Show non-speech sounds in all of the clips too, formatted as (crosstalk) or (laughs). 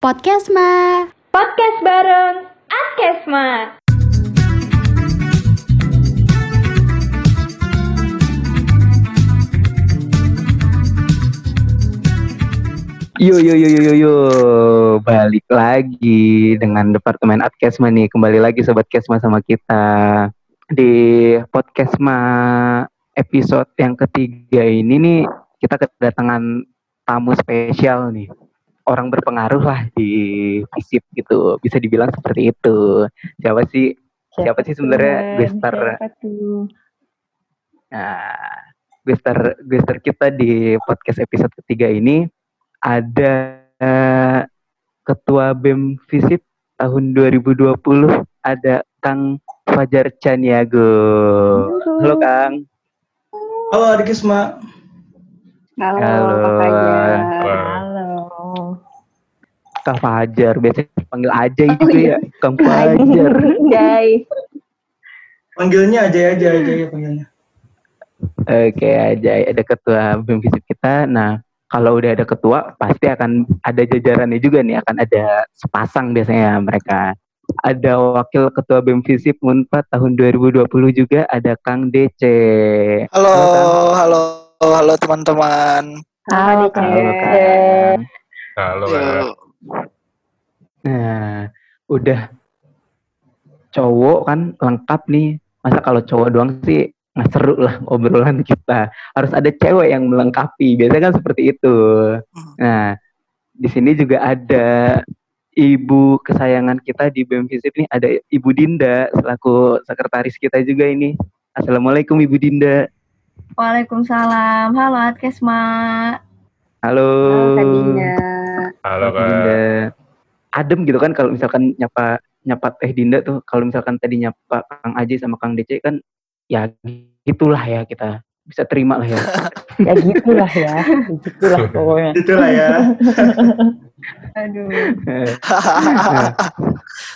Podcastma. Podcast bareng Askesma. Yo yo yo yo yo yo balik lagi dengan Departemen Adkesma nih kembali lagi sobat Kesma sama kita di Podcastma episode yang ketiga ini nih kita kedatangan tamu spesial nih orang berpengaruh lah di FISIP gitu bisa dibilang seperti itu siapa sih siapa sih sebenarnya gestar Siapa? Nah, gestar gestar kita di podcast episode ketiga ini ada eh, Ketua BEM Visip tahun 2020 ada Kang Fajar Caniago. Halo Kang. Halo adik Isma. Halo, Halo. Pak Fajar. Halo. Halo. Kang Fajar biasanya panggil aja Oh, gitu iya. ya. Kang Fajar. Jai. Panggilnya aja aja aja ya panggilnya. Oke aja ada ketua BEM Visip kita. Nah, kalau udah ada ketua pasti akan ada jajarannya juga nih akan ada sepasang biasanya mereka. Ada wakil ketua BEM Visip Unpad tahun 2020 juga ada Kang DC. Halo, Kang. halo, halo teman-teman. Halo, Halo Kak. Kang. Halo, Yo, halo. Nah, udah cowok kan lengkap nih. Masa kalau cowok doang sih nggak seru lah obrolan kita. Harus ada cewek yang melengkapi. Biasanya kan seperti itu. Nah, di sini juga ada ibu kesayangan kita di BEM Visip nih ada Ibu Dinda selaku sekretaris kita juga ini. Assalamualaikum Ibu Dinda. Waalaikumsalam. Halo, Atkesma. Halo. Halo, Kak Dinda. Halo, Kak. Dinda. Adem gitu kan kalau misalkan nyapa nyapa Teh Dinda tuh kalau misalkan tadi nyapa Kang Aji sama Kang DC kan ya gitulah ya kita bisa terima lah ya. (laughs) Ya gitulah ya. Gitulah (laughs) pokoknya. Itulah ya. (laughs) Aduh.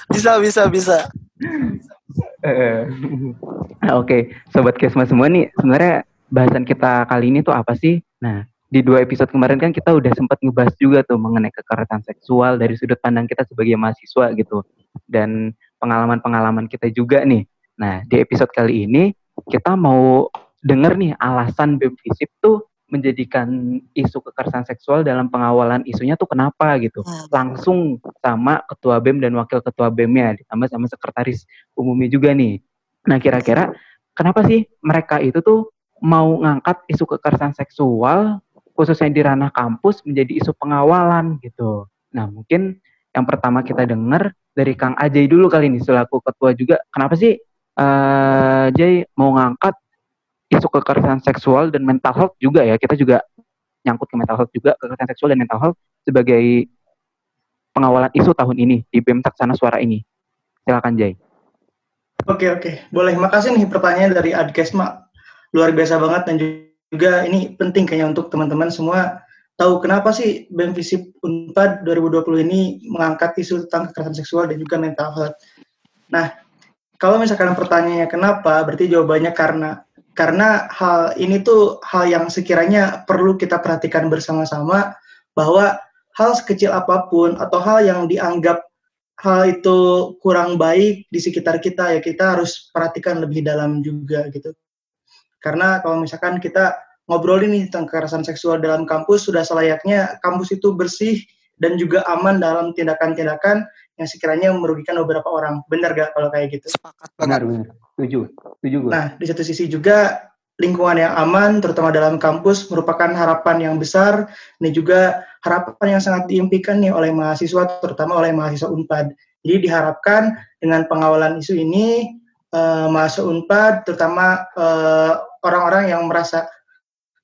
bisa, bisa, bisa. Eh, nah, Oke, sobat Kesma semua nih sebenarnya bahasan kita kali ini tuh apa sih? Nah, di dua episode kemarin kan kita udah sempat ngebahas juga tuh mengenai kekerasan seksual dari sudut pandang kita sebagai mahasiswa gitu dan pengalaman-pengalaman kita juga nih. Nah, di episode kali ini kita mau denger nih alasan BEM Visip tuh menjadikan isu kekerasan seksual dalam pengawalan isunya tuh kenapa gitu Hmm. langsung sama ketua BEM dan wakil ketua BEM-nya ditambah sama sekretaris umumnya juga nih. Nah, kira-kira kenapa sih mereka itu tuh mau ngangkat isu kekerasan seksual khususnya di ranah kampus menjadi isu pengawalan gitu. Nah, mungkin yang pertama kita dengar dari Kang Ajay dulu kali ini selaku ketua juga. Kenapa sih Jay mau ngangkat isu kekerasan seksual dan mental health juga ya? Kita juga nyangkut ke mental health juga, kekerasan seksual dan mental health sebagai pengawalan isu tahun ini di BEM Taksana Suara ini. Silakan Jay. Oke oke. Boleh. Makasih nih pertanyaan dari Adkesma. Luar biasa banget dan juga ini penting kayaknya untuk teman-teman semua tahu kenapa sih BEM Visip Unpad 2020 ini mengangkat isu tentang kekerasan seksual dan juga mental health. Nah, kalau misalkan pertanyaannya kenapa, berarti jawabannya karena karena hal ini tuh hal yang sekiranya perlu kita perhatikan bersama-sama bahwa hal sekecil apa pun atau hal yang dianggap hal itu kurang baik di sekitar kita ya kita harus perhatikan lebih dalam juga gitu. Karena kalau misalkan kita ngobrolin nih tentang kekerasan seksual dalam kampus sudah selayaknya kampus itu bersih dan juga aman dalam tindakan-tindakan yang sekiranya merugikan beberapa orang. Benar gak kalau kayak gitu? Sepakat banget. benar. Setuju. Setuju gue. Nah, di satu sisi juga lingkungan yang aman, terutama dalam kampus, merupakan harapan yang besar, dan juga harapan yang sangat diimpikan nih oleh mahasiswa, terutama oleh mahasiswa UNPAD. Jadi diharapkan dengan pengawalan isu ini, eh, mahasiswa UNPAD, terutama eh, orang-orang yang merasa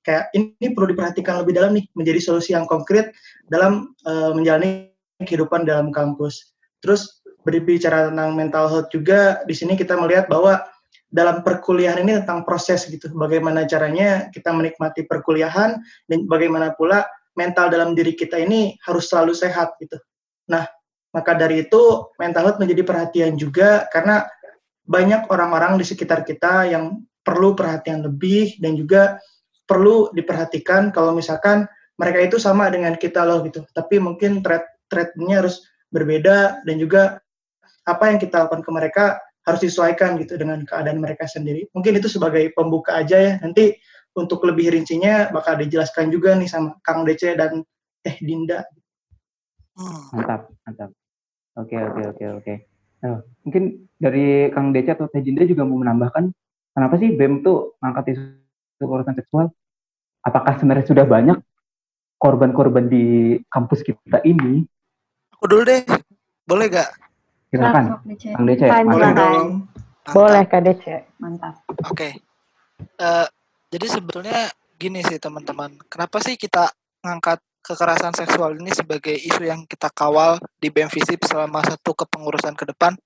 kayak ini perlu diperhatikan lebih dalam nih, menjadi solusi yang konkret dalam eh, menjalani kehidupan dalam kampus. Terus berbicara tentang mental health juga, di sini kita melihat bahwa dalam perkuliahan ini tentang proses gitu, bagaimana caranya kita menikmati perkuliahan dan bagaimana pula mental dalam diri kita ini harus selalu sehat gitu. Nah, maka dari itu mental health menjadi perhatian juga karena banyak orang-orang di sekitar kita yang perlu perhatian lebih dan juga perlu diperhatikan kalau misalkan mereka itu sama dengan kita loh gitu, tapi mungkin threat thread-nya harus berbeda dan juga apa yang kita lakukan ke mereka harus disesuaikan gitu dengan keadaan mereka sendiri. Mungkin itu sebagai pembuka aja ya. Nanti untuk lebih rincinya bakal dijelaskan juga nih sama Kang DC dan Teh Dinda. Hmm. Mantap, mantap. Oke, oke, oke, oke. Nah, mungkin dari Kang Deca atau Teh Jinda juga mau menambahkan, kenapa sih BEM tuh ngangkat isu kekerasan seksual? Apakah sebenarnya sudah banyak korban-korban di kampus kita ini? Aku dulu deh. Boleh gak? Silakan, DC. Kang. Kan, Silakan. dong. Boleh Kak DC. Mantap. Oke. Eh, jadi sebetulnya gini sih teman-teman. Kenapa sih kita ngangkat kekerasan seksual ini sebagai isu yang kita kawal di BEM selama satu kepengurusan ke depan?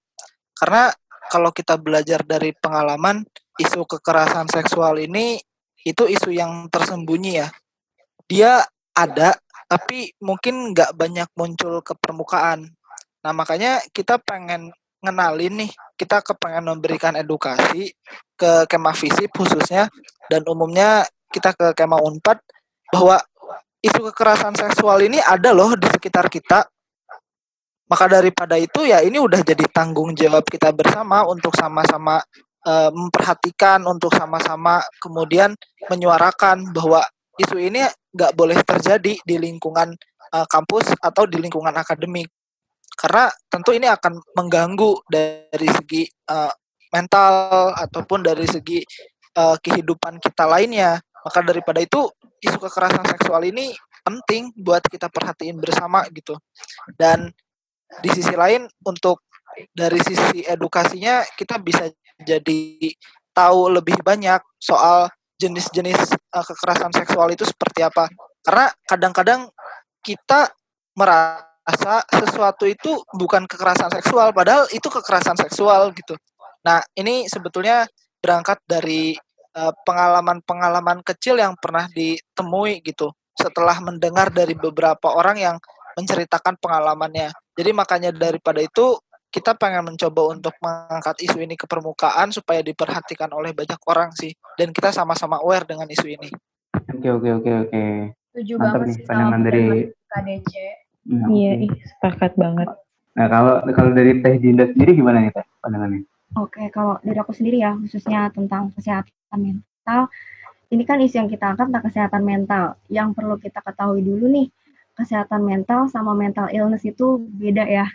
Karena kalau kita belajar dari pengalaman, isu kekerasan seksual ini itu isu yang tersembunyi ya. Dia ada, tapi mungkin nggak banyak muncul ke permukaan. Nah makanya kita pengen ngenalin nih, kita kepengen memberikan edukasi ke Kemah Visip khususnya dan umumnya kita ke Kemah Unpad bahwa isu kekerasan seksual ini ada loh di sekitar kita. Maka daripada itu ya ini udah jadi tanggung jawab kita bersama untuk sama-sama eh, memperhatikan, untuk sama-sama kemudian menyuarakan bahwa isu ini nggak boleh terjadi di lingkungan eh, kampus atau di lingkungan akademik. Karena tentu ini akan mengganggu dari segi eh, mental ataupun dari segi eh, kehidupan kita lainnya. Maka daripada itu isu kekerasan seksual ini penting buat kita perhatiin bersama gitu. Dan di sisi lain untuk dari sisi edukasinya kita bisa jadi tahu lebih banyak soal jenis-jenis uh, kekerasan seksual itu seperti apa. Karena kadang-kadang kita merasa sesuatu itu bukan kekerasan seksual padahal itu kekerasan seksual gitu. Nah, ini sebetulnya berangkat dari uh, pengalaman-pengalaman kecil yang pernah ditemui gitu setelah mendengar dari beberapa orang yang menceritakan pengalamannya. Jadi makanya daripada itu kita pengen mencoba untuk mengangkat isu ini ke permukaan supaya diperhatikan oleh banyak orang sih dan kita sama-sama aware dengan isu ini. Oke, oke, oke, oke. Setuju Mantap banget nih sih pandangan dari KDC. Hmm, Iya, oke. ih, sepakat banget. Nah, kalau kalau dari Teh Jinda sendiri gimana nih Teh pandangannya? Oke, kalau dari aku sendiri ya, khususnya tentang kesehatan mental, ini kan isu yang kita angkat tentang kesehatan mental. Yang perlu kita ketahui dulu nih, kesehatan mental sama mental illness itu beda ya.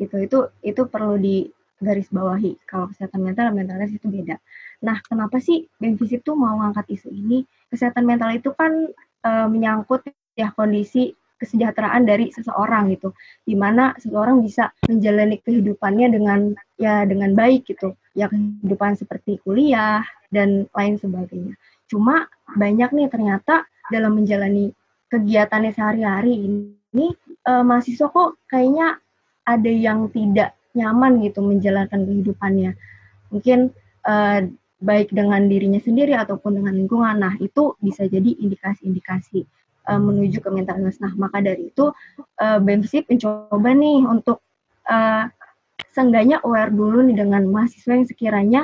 Gitu, itu itu perlu digarisbawahi. Kalau kesehatan mental dan mental itu beda. Nah, kenapa sih BEM Visip tuh mau ngangkat isu ini? Kesehatan mental itu kan eh, menyangkut ya kondisi kesejahteraan dari seseorang gitu di mana seseorang bisa menjalani kehidupannya dengan ya dengan baik gitu ya kehidupan seperti kuliah dan lain sebagainya cuma banyak nih ternyata dalam menjalani kegiatannya sehari-hari ini eh, mahasiswa kok kayaknya ada yang tidak nyaman gitu menjalankan kehidupannya mungkin eh, baik dengan dirinya sendiri ataupun dengan lingkungan nah itu bisa jadi indikasi-indikasi uh, menuju ke mental illness. Nah, maka dari itu uh, BEMSIP mencoba nih untuk uh, seenggaknya aware dulu nih dengan mahasiswa yang sekiranya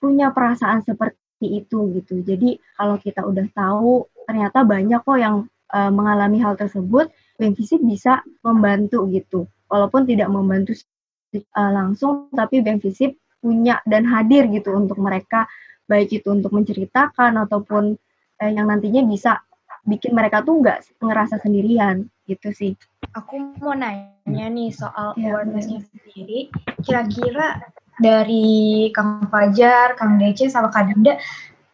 punya perasaan seperti itu gitu. Jadi kalau kita udah tahu ternyata banyak kok yang uh, mengalami hal tersebut, BEMFISIP bisa membantu gitu. Walaupun tidak membantu uh, langsung, tapi BEMFISIP punya dan hadir gitu untuk mereka, baik itu untuk menceritakan ataupun uh, yang nantinya bisa bikin mereka tuh nggak ngerasa sendirian gitu sih. Aku mau nanya nih soal Iya, awareness-nya sendiri. Kira-kira dari Kang Fajar, Kang DC, sama Kak Dinda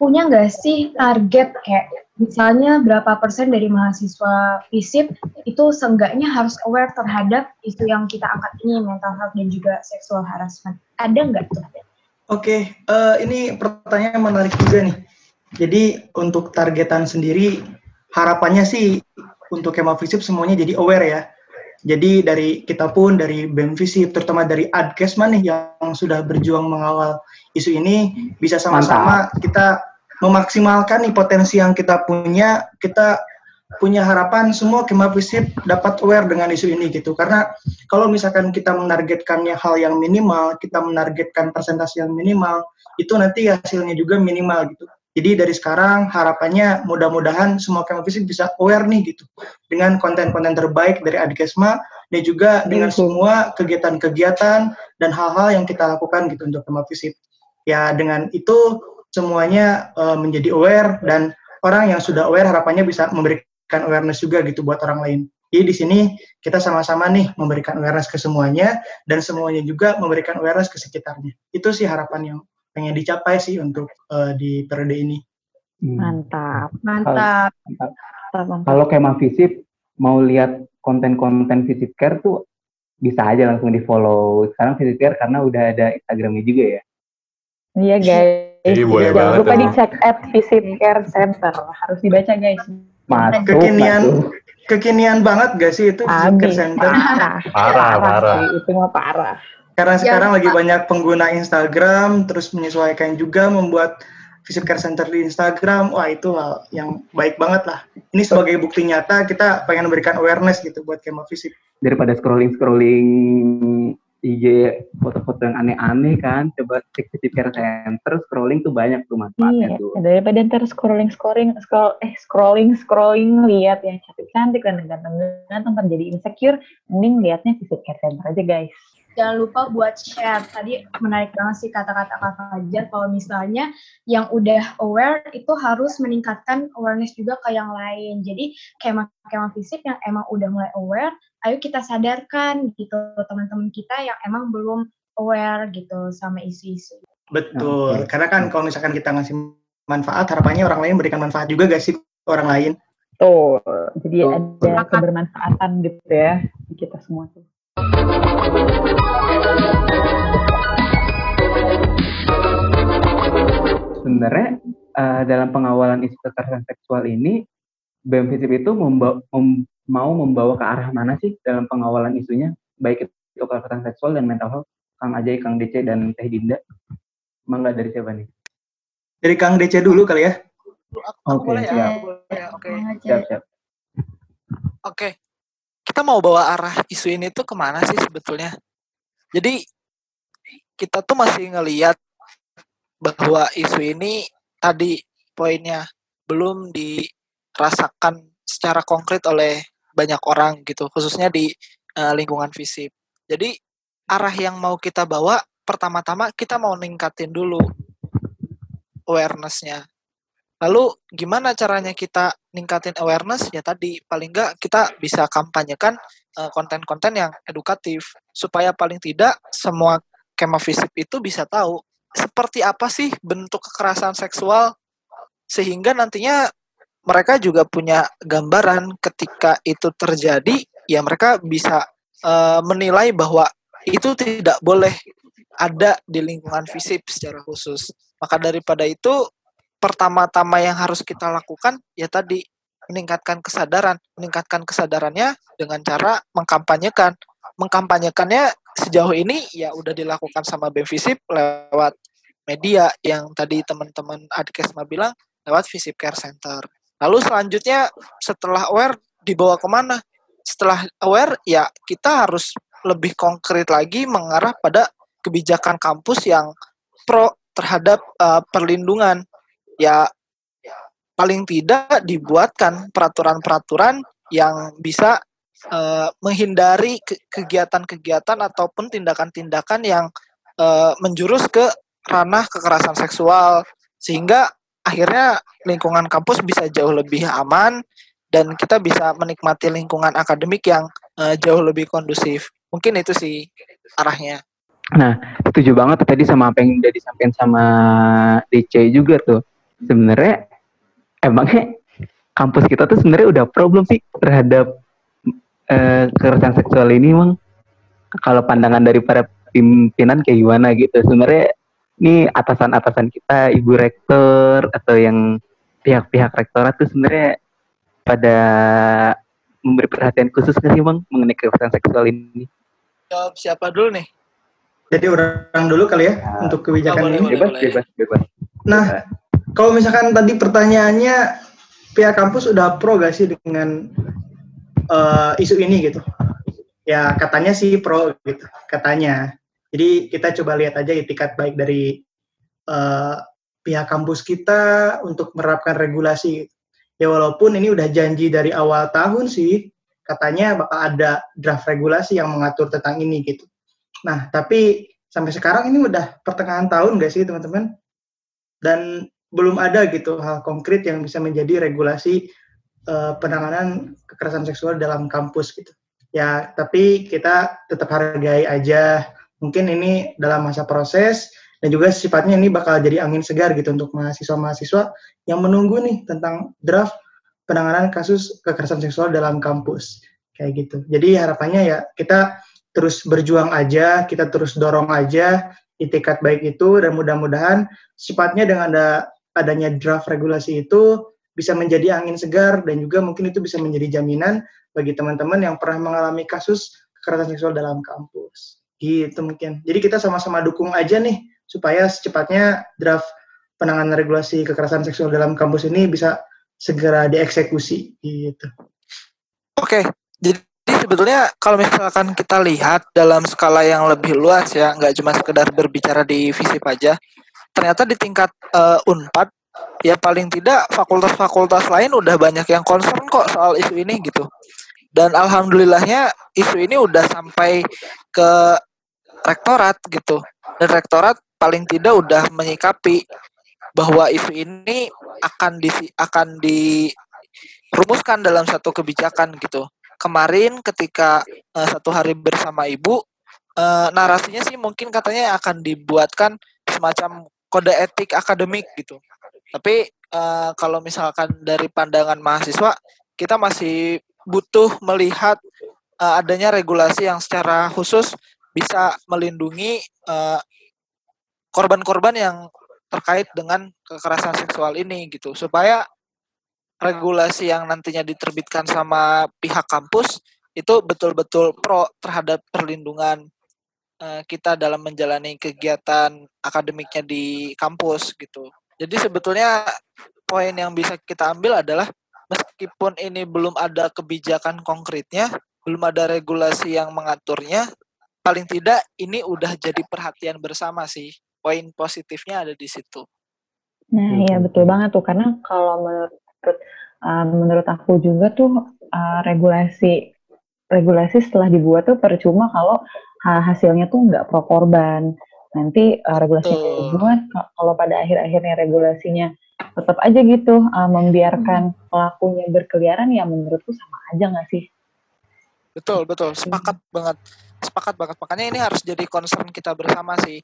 punya nggak sih target kayak misalnya berapa persen dari mahasiswa FISIP itu seenggaknya harus aware terhadap isu yang kita angkat ini mental health dan juga sexual harassment. Ada nggak tuh? Oke, eh, ini pertanyaan menarik juga nih. Jadi untuk targetan sendiri harapannya sih untuk Kema Visip semuanya jadi aware ya. Jadi dari kita pun dari BEM Visip terutama dari Adkesma nih yang sudah berjuang mengawal isu ini bisa sama-sama kita memaksimalkan nih potensi yang kita punya. Kita punya harapan semua Kema Visip dapat aware dengan isu ini gitu. Karena kalau misalkan kita menargetkannya hal yang minimal, kita menargetkan persentase yang minimal, itu nanti hasilnya juga minimal gitu. Jadi dari sekarang harapannya mudah-mudahan semua Kema Fisik bisa aware nih gitu dengan konten-konten terbaik dari Adikesma dan juga dengan semua kegiatan-kegiatan dan hal-hal yang kita lakukan gitu untuk Kema Visip. Ya dengan itu semuanya uh, menjadi aware dan orang yang sudah aware harapannya bisa memberikan awareness juga gitu buat orang lain. Jadi di sini kita sama-sama nih memberikan awareness ke semuanya dan semuanya juga memberikan awareness ke sekitarnya. Itu sih harapan yang pengen dicapai sih untuk uh, di periode ini. Hmm. Mantap. Mantap. Mantap. Kalau Kema Visip mau lihat konten-konten Visit Care tuh bisa aja langsung di follow. Sekarang Visit Care karena udah ada Instagramnya juga ya. Iya guys. Jadi boleh Jangan banget. lupa dicek at Visit Care Center. Harus dibaca guys. Masuk, Kekinian masuk. kekinian banget gak sih itu Visit Care. Center? Parah. Parah, parah. sih. Itu mah parah. Karena Ya, sekarang lagi banyak pengguna Instagram, terus menyesuaikan juga membuat Visit Care Center di Instagram. Wah itu hal yang baik banget lah. Ini sebagai bukti nyata kita pengen memberikan awareness gitu buat Kema Visit. Daripada scrolling-scrolling IG foto-foto yang aneh-aneh kan, coba cek Visit Care Center, scrolling tuh banyak tuh manfaatnya Iya, tuh. daripada ntar scrolling scrolling scroll eh scrolling scrolling lihat yang cantik cantik dan ganteng ganteng jadi insecure, mending liatnya visit care center aja guys. Jangan lupa buat share. Tadi menarik banget sih kata-kata Kak Fajar kalau misalnya yang udah aware itu harus meningkatkan awareness juga ke yang lain. Jadi kema-kema fisik yang emang udah mulai aware, ayo kita sadarkan gitu teman-teman kita yang emang belum aware gitu sama isu-isu. Betul. Oke. Karena kan kalau misalkan kita ngasih manfaat, harapannya orang lain berikan manfaat juga gak sih ke orang lain? Tuh, jadi Tuh. ada kebermanfaatan gitu ya di kita semua tuh. Sebenarnya eh, dalam pengawalan isu kekerasan seksual ini, BEM Visip itu memba- mem- mau membawa ke arah mana sih dalam pengawalan isunya, baik itu kekerasan seksual dan mental health, Kang Ajay, Kang DC, dan Teh Dinda. Mangga dari siapa nih? Dari Kang DC dulu kali ya. Aku, Oke, boleh ya? siap. Ya? Oke. Siap, siap. Oke. Kita mau bawa arah isu ini tuh ke mana sih sebetulnya? Jadi kita tuh masih ngeliat bahwa isu ini tadi poinnya belum dirasakan secara konkret oleh banyak orang gitu, khususnya di eh, lingkungan fisik. Jadi arah yang mau kita bawa pertama-tama kita mau ningkatin dulu awareness-nya. Lalu gimana caranya kita ningkatin awareness? Ya tadi paling nggak kita bisa kampanyekan eh, konten-konten yang edukatif supaya paling tidak semua kema fisip itu bisa tahu seperti apa sih bentuk kekerasan seksual sehingga nantinya mereka juga punya gambaran ketika itu terjadi ya mereka bisa eh, menilai bahwa itu tidak boleh ada di lingkungan fisip secara khusus. Maka daripada itu pertama-tama yang harus kita lakukan ya tadi meningkatkan kesadaran, meningkatkan kesadarannya dengan cara mengkampanyekan. Mengkampanyekannya sejauh ini ya udah dilakukan sama BEM Visip lewat media yang tadi teman-teman Adkesma bilang lewat Visip Care Center. Lalu selanjutnya setelah aware dibawa ke mana? Setelah aware ya kita harus lebih konkret lagi mengarah pada kebijakan kampus yang pro terhadap uh, perlindungan. Ya paling tidak dibuatkan peraturan-peraturan yang bisa uh, menghindari ke- kegiatan-kegiatan ataupun tindakan-tindakan yang uh, menjurus ke ranah kekerasan seksual sehingga akhirnya lingkungan kampus bisa jauh lebih aman dan kita bisa menikmati lingkungan akademik yang uh, jauh lebih kondusif. Mungkin itu sih arahnya. Setuju banget tadi sama apa yang udah disampaikan sama DC juga tuh. Sebenarnya emangnya kampus kita tuh sebenarnya udah problem sih terhadap eh, kekerasan seksual ini, Bang. Kalau pandangan dari para pimpinan kayak gimana gitu. Sebenarnya ini atasan-atasan kita, ibu rektor atau yang pihak-pihak rektorat tuh sebenarnya pada memberi perhatian khusus nggak sih, Bang, mengenai kekerasan seksual ini? Jawab siapa dulu nih? Jadi orang dulu kali ya Ya. untuk kebijakan boleh, ini. boleh. Bebas, bebas, bebas. Nah, kalau misalkan tadi pertanyaannya pihak kampus udah pro gak sih dengan eh, isu ini gitu? Ya katanya sih pro gitu, katanya. Jadi kita coba lihat aja itikat baik dari eh, pihak kampus kita untuk menerapkan regulasi. Ya walaupun ini udah janji dari awal tahun sih, katanya bakal ada draft regulasi yang mengatur tentang ini gitu. Nah, tapi sampai sekarang ini udah pertengahan tahun gak sih teman-teman? Dan belum ada gitu hal konkret yang bisa menjadi regulasi uh, penanganan kekerasan seksual dalam kampus gitu. Ya, tapi kita tetap hargai aja. Mungkin ini dalam masa proses dan juga sifatnya ini bakal jadi angin segar gitu untuk mahasiswa-mahasiswa yang menunggu nih tentang draft penanganan kasus kekerasan seksual dalam kampus kayak gitu. Jadi harapannya ya kita terus berjuang aja, kita terus dorong aja itikat baik itu dan mudah-mudahan sifatnya dengan ada adanya draft regulasi itu bisa menjadi angin segar dan juga mungkin itu bisa menjadi jaminan bagi teman-teman yang pernah mengalami kasus kekerasan seksual dalam kampus. Gitu mungkin. Jadi kita sama-sama dukung aja nih supaya secepatnya draft penanganan regulasi kekerasan seksual dalam kampus ini bisa segera dieksekusi gitu. Oke, jadi sebetulnya kalau misalkan kita lihat dalam skala yang lebih luas ya, nggak cuma sekedar berbicara di visi aja, ternyata di tingkat uh, Unpad ya paling tidak fakultas-fakultas lain udah banyak yang concern kok soal isu ini gitu. Dan alhamdulillahnya isu ini udah sampai ke rektorat gitu. Dan rektorat paling tidak udah menyikapi bahwa isu ini akan di akan dirumuskan dalam satu kebijakan gitu. Kemarin ketika uh, satu hari bersama ibu, uh, narasinya sih mungkin katanya akan dibuatkan semacam kode etik akademik gitu. Tapi uh, kalau misalkan dari pandangan mahasiswa, kita masih butuh melihat uh, adanya regulasi yang secara khusus bisa melindungi korban-korban uh, yang terkait dengan kekerasan seksual ini gitu supaya regulasi yang nantinya diterbitkan sama pihak kampus itu betul-betul pro terhadap perlindungan uh, kita dalam menjalani kegiatan akademiknya di kampus gitu. Jadi sebetulnya poin yang bisa kita ambil adalah meskipun ini belum ada kebijakan konkretnya, belum ada regulasi yang mengaturnya, paling tidak ini udah jadi perhatian bersama sih poin positifnya ada di situ. Nah, iya betul banget tuh. Karena kalau menurut uh, menurut aku juga tuh uh, regulasi regulasi setelah dibuat tuh percuma kalau hasilnya tuh nggak pro korban. Nanti uh, regulasi yang dibuat kalau pada akhir-akhirnya regulasinya tetap aja gitu uh, membiarkan pelakunya berkeliaran ya menurutku sama aja nggak sih? Betul betul. Sepakat banget. Sepakat banget. Makanya ini harus jadi concern kita bersama sih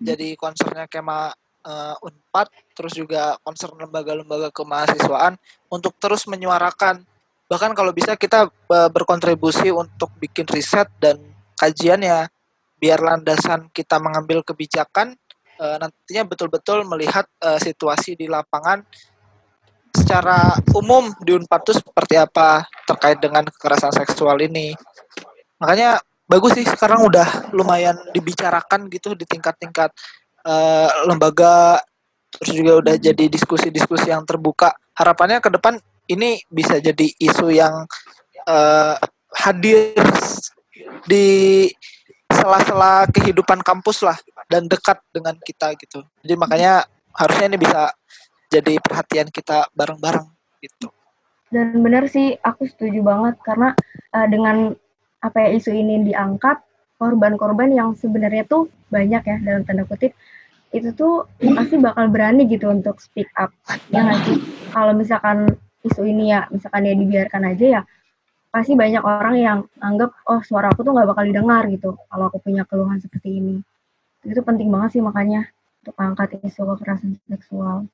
jadi concernnya Kema uh, Unpad, terus juga concern lembaga-lembaga kemahasiswaan untuk terus menyuarakan bahkan kalau bisa kita uh, berkontribusi untuk bikin riset dan kajian ya biar landasan kita mengambil kebijakan uh, nantinya betul-betul melihat uh, situasi di lapangan secara umum di Unpad itu seperti apa terkait dengan kekerasan seksual ini. Makanya bagus sih sekarang udah lumayan dibicarakan gitu di tingkat-tingkat uh, lembaga terus juga udah jadi diskusi-diskusi yang terbuka. Harapannya ke depan ini bisa jadi isu yang uh, hadir di sela-sela kehidupan kampus lah dan dekat dengan kita gitu. Jadi makanya harusnya ini bisa jadi perhatian kita bareng-bareng gitu. Dan benar sih aku setuju banget karena uh, dengan apa ya isu ini diangkat korban-korban yang sebenarnya tuh banyak ya dalam tanda kutip itu tuh pasti bakal berani gitu untuk speak up. Ya nggak sih? Kalau misalkan isu ini ya misalkan ya dibiarkan aja ya pasti banyak orang yang anggap oh suara aku tuh nggak bakal didengar gitu kalau aku punya keluhan seperti ini. Itu penting banget sih makanya untuk angkat isu kekerasan seksual.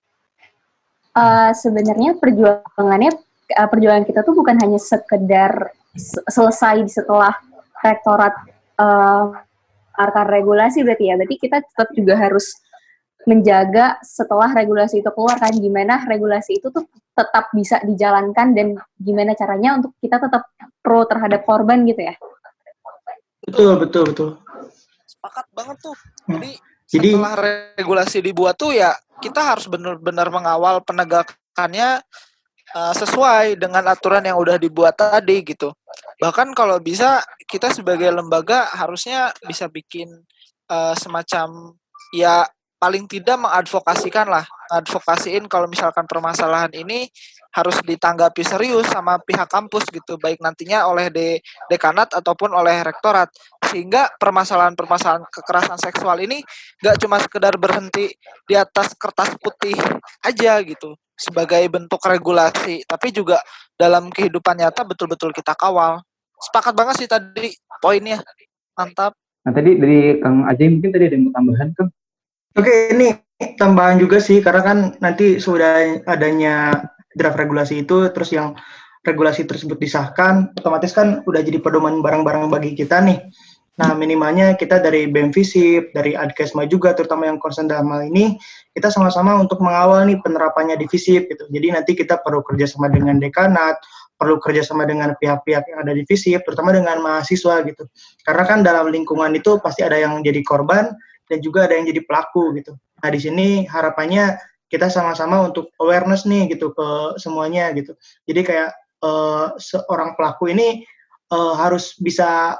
Uh, sebenarnya perjuangannya uh, perjuangan kita tuh bukan hanya sekedar selesai setelah rektorat uh, arkan regulasi berarti ya. Berarti kita tetap juga harus menjaga setelah regulasi itu keluar kan gimana regulasi itu tuh tetap bisa dijalankan dan gimana caranya untuk kita tetap pro terhadap korban gitu ya. Betul, betul, betul. Sepakat banget tuh. Hmm. Jadi, Jadi setelah regulasi dibuat tuh ya kita harus benar-benar mengawal penegakannya uh, sesuai dengan aturan yang udah dibuat tadi gitu. Bahkan kalau bisa kita sebagai lembaga harusnya bisa bikin uh, semacam ya paling tidak mengadvokasikan lah ngadvokasiin kalau misalkan permasalahan ini harus ditanggapi serius sama pihak kampus gitu, baik nantinya oleh de dekanat ataupun oleh rektorat. Sehingga permasalahan-permasalahan kekerasan seksual ini gak cuma sekedar berhenti di atas kertas putih aja gitu sebagai bentuk regulasi, tapi juga dalam kehidupan nyata betul-betul kita kawal. Sepakat banget sih tadi poinnya. Mantap. Nah tadi dari Kang Ajay mungkin tadi ada yang tambahan Kang? Oke ini tambahan juga sih karena kan nanti sudah adanya draft regulasi itu terus yang regulasi tersebut disahkan otomatis kan udah jadi pedoman barang-barang bagi kita nih. Nah, minimalnya kita dari BEM Visip, dari Adkesma juga, terutama yang concern dalam hal ini, kita sama-sama untuk mengawal nih penerapannya di Visip gitu. Jadi nanti kita perlu kerjasama dengan dekanat, perlu kerjasama dengan pihak-pihak yang ada di Visip, terutama dengan mahasiswa gitu. Karena kan dalam lingkungan itu pasti ada yang jadi korban dan juga ada yang jadi pelaku gitu. Nah, di sini harapannya kita sama-sama untuk awareness nih gitu ke semuanya gitu. Jadi kayak uh, seorang pelaku ini uh, harus bisa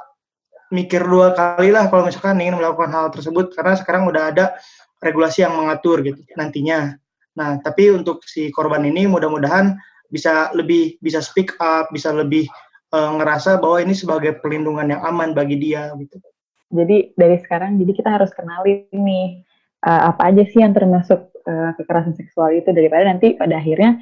mikir dua kali lah kalau misalkan ingin melakukan hal tersebut karena sekarang udah ada regulasi yang mengatur gitu nantinya. Nah, tapi untuk si korban ini mudah-mudahan bisa lebih bisa speak up, bisa lebih uh, ngerasa bahwa ini sebagai perlindungan yang aman bagi dia gitu. Jadi dari sekarang jadi kita harus kenali nih uh, apa aja sih yang termasuk uh, kekerasan seksual itu daripada nanti pada akhirnya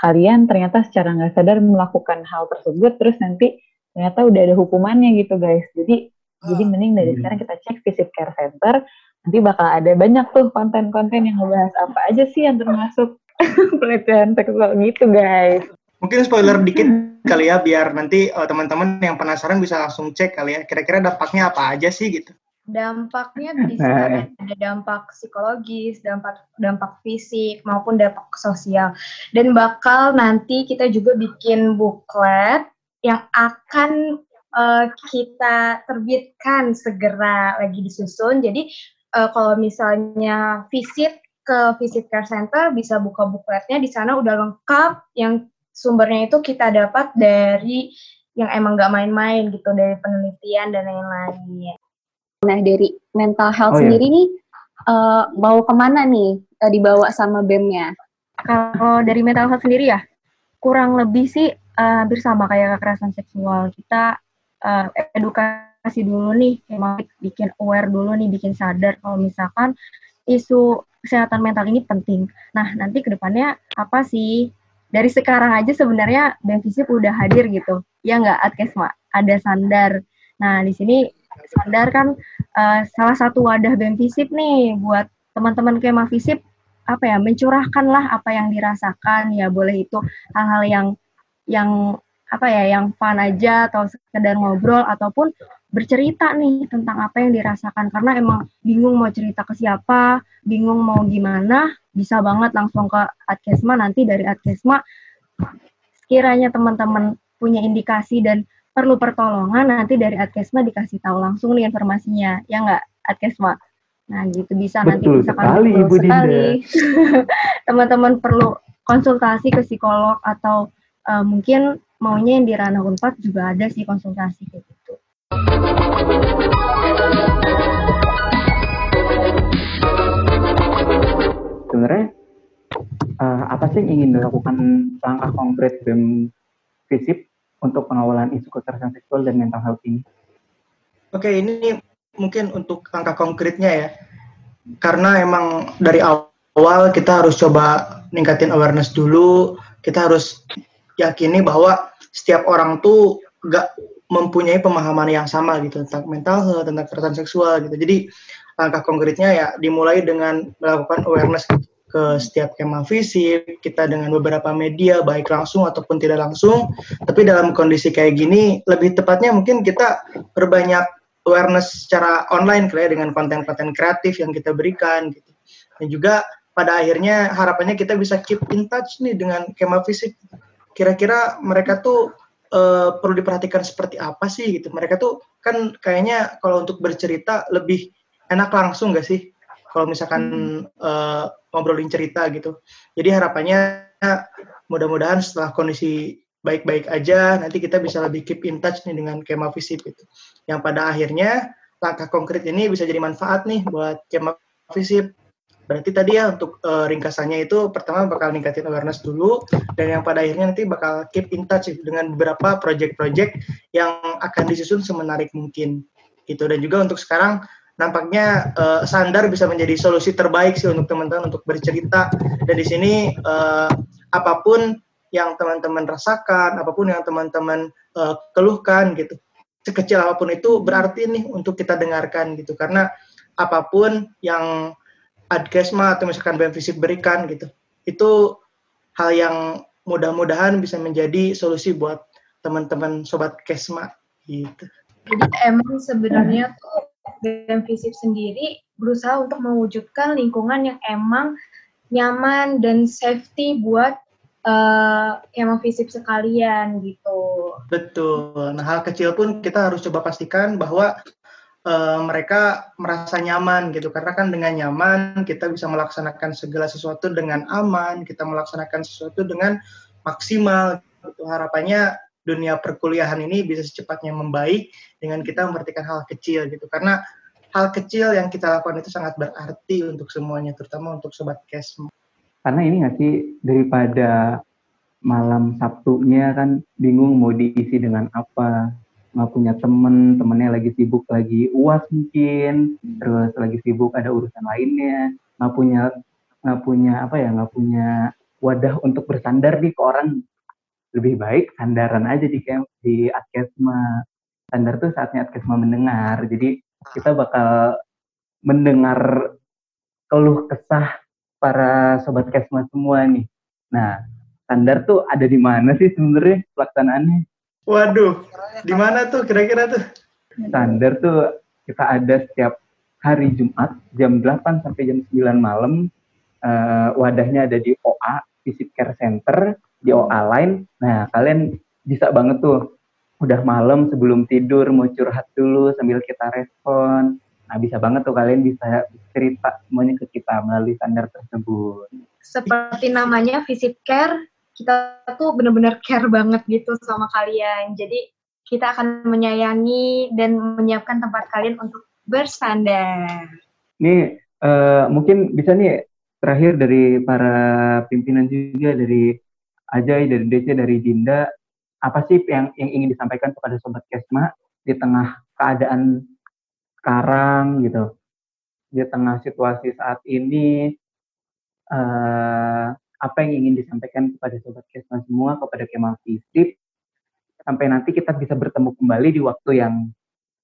kalian ternyata secara nggak sadar melakukan hal tersebut terus nanti ternyata udah ada hukumannya gitu guys jadi uh, jadi mending dari hmm. sekarang kita cek visit care center nanti bakal ada banyak tuh konten-konten yang ngebahas apa aja sih yang termasuk (laughs) pelecehan seksual gitu guys mungkin spoiler dikit kali ya biar nanti uh, teman-teman yang penasaran bisa langsung cek kali ya kira-kira dampaknya apa aja sih gitu dampaknya bisa (laughs) ada dampak psikologis, dampak dampak fisik maupun dampak sosial. Dan bakal nanti kita juga bikin buklet yang akan uh, kita terbitkan segera lagi disusun. Jadi uh, kalau misalnya visit ke visit care center bisa buka bukletnya di sana udah lengkap yang sumbernya itu kita dapat dari yang emang gak main-main gitu dari penelitian dan lain-lain. Nah dari mental health oh, iya. sendiri iya. nih uh, mau ke mana nih uh, dibawa sama BEM-nya? Kalau dari mental health sendiri ya kurang lebih sih uh, hampir sama kayak kekerasan seksual. Kita uh, edukasi dulu nih, emang bikin aware dulu nih, bikin sadar kalau misalkan isu kesehatan mental ini penting. Nah, nanti ke depannya apa sih? Dari sekarang aja sebenarnya Benvisip udah hadir gitu. Ya nggak, Adkesma? Ada Sandar. Nah, di sini Sandar kan uh, salah satu wadah Benvisip nih buat teman-teman Kema Visip apa ya mencurahkan lah apa yang dirasakan ya boleh itu hal-hal yang yang apa ya yang fun aja atau sekedar ngobrol ataupun bercerita nih tentang apa yang dirasakan. Karena emang bingung mau cerita ke siapa, bingung mau gimana, bisa banget langsung ke Adkesma nanti dari Adkesma sekiranya teman-teman punya indikasi dan perlu pertolongan nanti dari Adkesma dikasih tahu langsung nih informasinya. Ya nggak Adkesma nah gitu. Bisa Betul nanti misalkan sekali, Ibu sekali. (laughs) Teman-teman perlu konsultasi ke psikolog atau uh, mungkin maunya yang di ranah unpad juga ada sih konsultasi kayak gitu. Sebenarnya uh, apa sih yang ingin dilakukan langkah konkret BEM FISIP untuk pengawalan isu kekerasan seksual dan mental health ini? Oke, ini mungkin untuk langkah konkretnya ya. Karena emang dari awal kita harus coba ningkatin awareness dulu, kita harus yakini bahwa setiap orang tuh gak mempunyai pemahaman yang sama gitu tentang mental health, tentang kekerasan seksual gitu. Jadi langkah konkretnya ya dimulai dengan melakukan awareness ke setiap kemah fisik, kita dengan beberapa media baik langsung ataupun tidak langsung. Tapi dalam kondisi kayak gini lebih tepatnya mungkin kita berbanyak awareness secara online kali ya dengan konten-konten kreatif yang kita berikan gitu. Dan juga pada akhirnya harapannya kita bisa keep in touch nih dengan kemah fisik kira-kira mereka tuh uh, perlu diperhatikan seperti apa sih gitu. Mereka tuh kan kayaknya kalau untuk bercerita lebih enak langsung gak sih? Kalau misalkan uh, ngobrolin cerita gitu. Jadi harapannya mudah-mudahan setelah kondisi baik-baik aja, nanti kita bisa lebih keep in touch nih dengan Kema Visip gitu. Yang pada akhirnya langkah konkret ini bisa jadi manfaat nih buat Kema Visip Berarti tadi ya untuk uh, ringkasannya itu pertama bakal ningkatin awareness dulu dan yang pada akhirnya nanti bakal keep in touch dengan beberapa project-project yang akan disusun semenarik mungkin gitu. Dan juga untuk sekarang nampaknya uh, Sandar bisa menjadi solusi terbaik sih untuk teman-teman untuk bercerita. Dan di sini uh, apa pun yang teman-teman rasakan, apa pun yang teman-teman uh, keluhkan gitu, sekecil apa pun itu berarti nih untuk kita dengarkan gitu. Karena apa pun yang adkesma atau misalkan BEM Fisik berikan gitu. Itu hal yang mudah-mudahan bisa menjadi solusi buat teman-teman sobat kesma gitu. Jadi emang sebenarnya tuh BEM Fisik sendiri berusaha untuk mewujudkan lingkungan yang emang nyaman dan safety buat uh, emang fisip sekalian gitu. Betul. Nah hal kecil pun kita harus coba pastikan bahwa uh, mereka merasa nyaman gitu. Karena kan dengan nyaman kita bisa melaksanakan segala sesuatu dengan aman kita melaksanakan sesuatu dengan maksimal gitu. harapannya dunia perkuliahan ini bisa secepatnya membaik dengan kita memperhatikan hal kecil gitu. Karena hal kecil yang kita lakukan itu sangat berarti untuk semuanya terutama untuk sobat cash. Karena ini nggak sih daripada malam Sabtunya kan bingung mau diisi dengan apa nggak punya temen, temennya lagi sibuk lagi uas mungkin, terus lagi sibuk ada urusan lainnya, nggak punya nggak punya apa ya nggak punya wadah untuk bersandar nih ke orang. Lebih baik sandaran aja di di askesma. Sandar tuh saatnya askesma mendengar. Jadi kita bakal mendengar keluh kesah para sobat kesma semua nih. Nah sandar tuh ada di mana sih sebenarnya pelaksanaannya Waduh, di mana tuh kira-kira tuh? Standar tuh kita ada setiap hari Jumat jam 8 sampai jam 9 malam. Uh, wadahnya ada di OA, Visit Care Center, di OA Line. Nah, kalian bisa banget tuh udah malam sebelum tidur mau curhat dulu sambil kita respon. Nah, bisa banget tuh kalian bisa cerita semuanya ke kita melalui standar tersebut. Seperti namanya Visit Care, kita tuh bener-bener care banget gitu sama kalian. Jadi kita akan menyayangi dan menyiapkan tempat kalian untuk bersandar. Ini uh, mungkin bisa nih terakhir dari para pimpinan juga dari Ajay, dari DC, dari Dinda, apa sih yang, yang ingin disampaikan kepada Sobat Kesma di tengah keadaan sekarang gitu, di tengah situasi saat ini, uh, apa yang ingin disampaikan kepada sobat Kesma semua, kepada Kemal Fisip, sampai nanti kita bisa bertemu kembali di waktu yang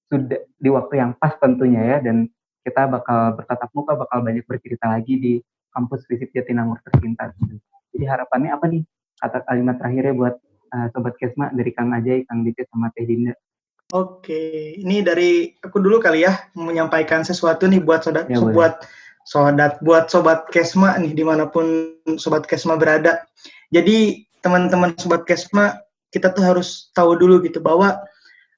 sudah di waktu yang pas tentunya ya, dan kita bakal bertatap muka, bakal banyak bercerita lagi di kampus Fisip Jatinangor tercinta. Jadi harapannya apa nih kata kalimat terakhirnya buat uh, sobat Kesma dari Kang Ajay, Kang Dice, sama Teh Dinda. Oke, ini dari aku dulu kali ya menyampaikan sesuatu nih buat saudara, ya, buat sodat buat sobat Kesma nih di mana pun sobat Kesma berada. Jadi teman-teman sobat Kesma kita tuh harus tahu dulu gitu bahwa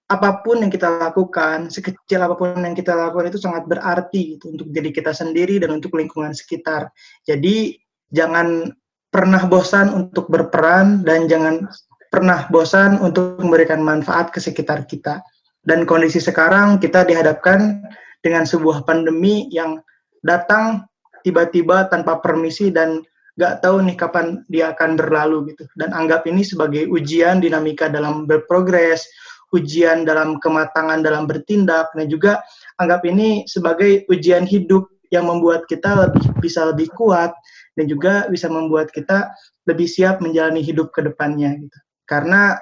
apa pun yang kita lakukan, sekecil apa pun yang kita lakukan itu sangat berarti gitu untuk diri kita sendiri dan untuk lingkungan sekitar. Jadi jangan pernah bosan untuk berperan dan jangan pernah bosan untuk memberikan manfaat ke sekitar kita. Dan kondisi sekarang kita dihadapkan dengan sebuah pandemi yang datang tiba-tiba tanpa permisi dan nggak tahu nih kapan dia akan berlalu gitu. Dan anggap ini sebagai ujian dinamika dalam berprogres, ujian dalam kematangan dalam bertindak, dan juga anggap ini sebagai ujian hidup yang membuat kita lebih bisa lebih kuat dan juga bisa membuat kita lebih siap menjalani hidup ke depannya gitu. Karena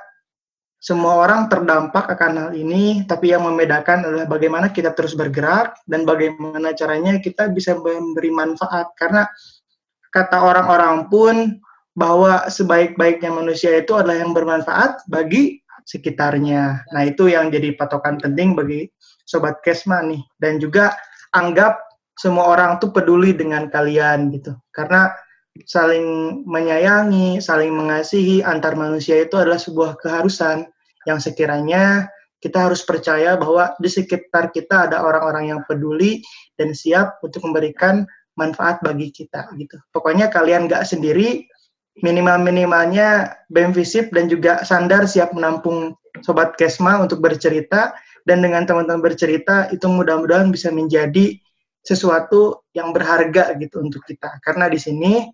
semua orang terdampak akan hal ini, tapi yang membedakan adalah bagaimana kita terus bergerak dan bagaimana caranya kita bisa memberi manfaat. Karena kata orang-orang pun bahwa sebaik-baiknya manusia itu adalah yang bermanfaat bagi sekitarnya. Nah, itu yang jadi patokan penting bagi sobat Kesma nih. Dan juga anggap semua orang tuh peduli dengan kalian gitu. Karena saling menyayangi, saling mengasihi antar manusia itu adalah sebuah keharusan yang sekiranya kita harus percaya bahwa di sekitar kita ada orang-orang yang peduli dan siap untuk memberikan manfaat bagi kita gitu. Pokoknya kalian nggak sendiri, minimal-minimalnya BEM Visip dan juga Sandar siap menampung Sobat Kesma untuk bercerita dan dengan teman-teman bercerita itu mudah-mudahan bisa menjadi sesuatu yang berharga gitu untuk kita. Karena di sini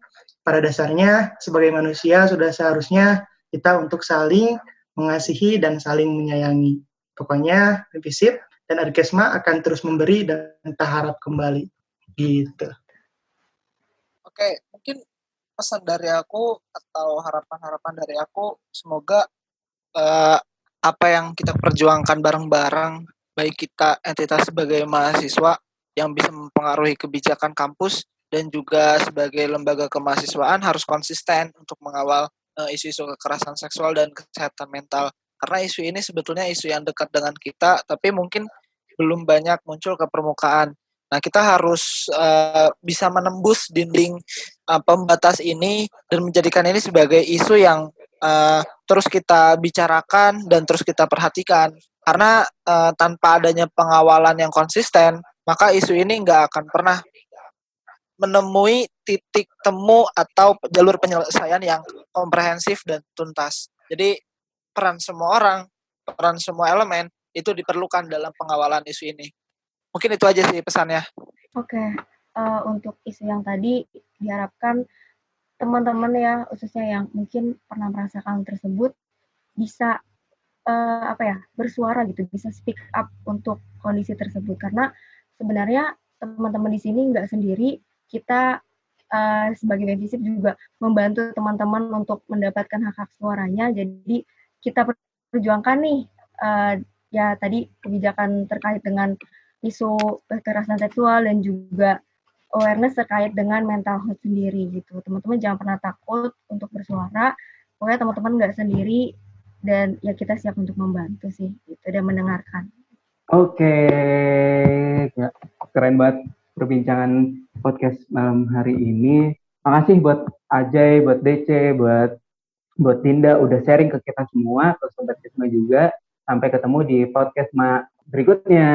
pada dasarnya sebagai manusia sudah seharusnya kita untuk saling mengasihi dan saling menyayangi. Pokoknya Visip dan Arkesma akan terus memberi dan tak harap kembali. Gitu. Oke, mungkin pesan dari aku atau harapan-harapan dari aku semoga uh, apa yang kita perjuangkan bareng-bareng baik kita entitas sebagai mahasiswa yang bisa mempengaruhi kebijakan kampus dan juga sebagai lembaga kemahasiswaan harus konsisten untuk mengawal eh, isu-isu uh, kekerasan seksual dan kesehatan mental karena isu ini sebetulnya isu yang dekat dengan kita tapi mungkin belum banyak muncul ke permukaan Nah, kita harus uh, bisa menembus dinding uh, pembatas ini dan menjadikan ini sebagai isu yang uh, terus kita bicarakan dan terus kita perhatikan. Karena uh, tanpa adanya pengawalan yang konsisten, maka isu ini nggak akan pernah menemui titik temu atau jalur penyelesaian yang komprehensif dan tuntas. Jadi peran semua orang, peran semua elemen itu diperlukan dalam pengawalan isu ini. Mungkin itu aja sih pesannya. Oke, uh, untuk isu yang tadi diharapkan teman-teman ya, khususnya yang mungkin pernah merasakan tersebut, bisa uh, apa ya bersuara gitu, bisa speak up untuk kondisi tersebut karena sebenarnya teman-teman di sini nggak sendiri, kita uh, sebagai Bevisip juga membantu teman-teman untuk mendapatkan hak-hak suaranya. Jadi kita perjuangkan nih uh, ya tadi kebijakan terkait dengan isu kekerasan seksual dan juga awareness terkait dengan mental health sendiri gitu. Teman-teman jangan pernah takut untuk bersuara. Pokoknya teman-teman nggak sendiri dan ya kita siap untuk membantu sih gitu dan mendengarkan. Oke, okay. keren banget perbincangan podcast malam hari ini. Makasih buat Ajay, buat DC, buat buat Tinda udah sharing ke kita semua, ke sobat juga. Sampai ketemu di podcast ma berikutnya.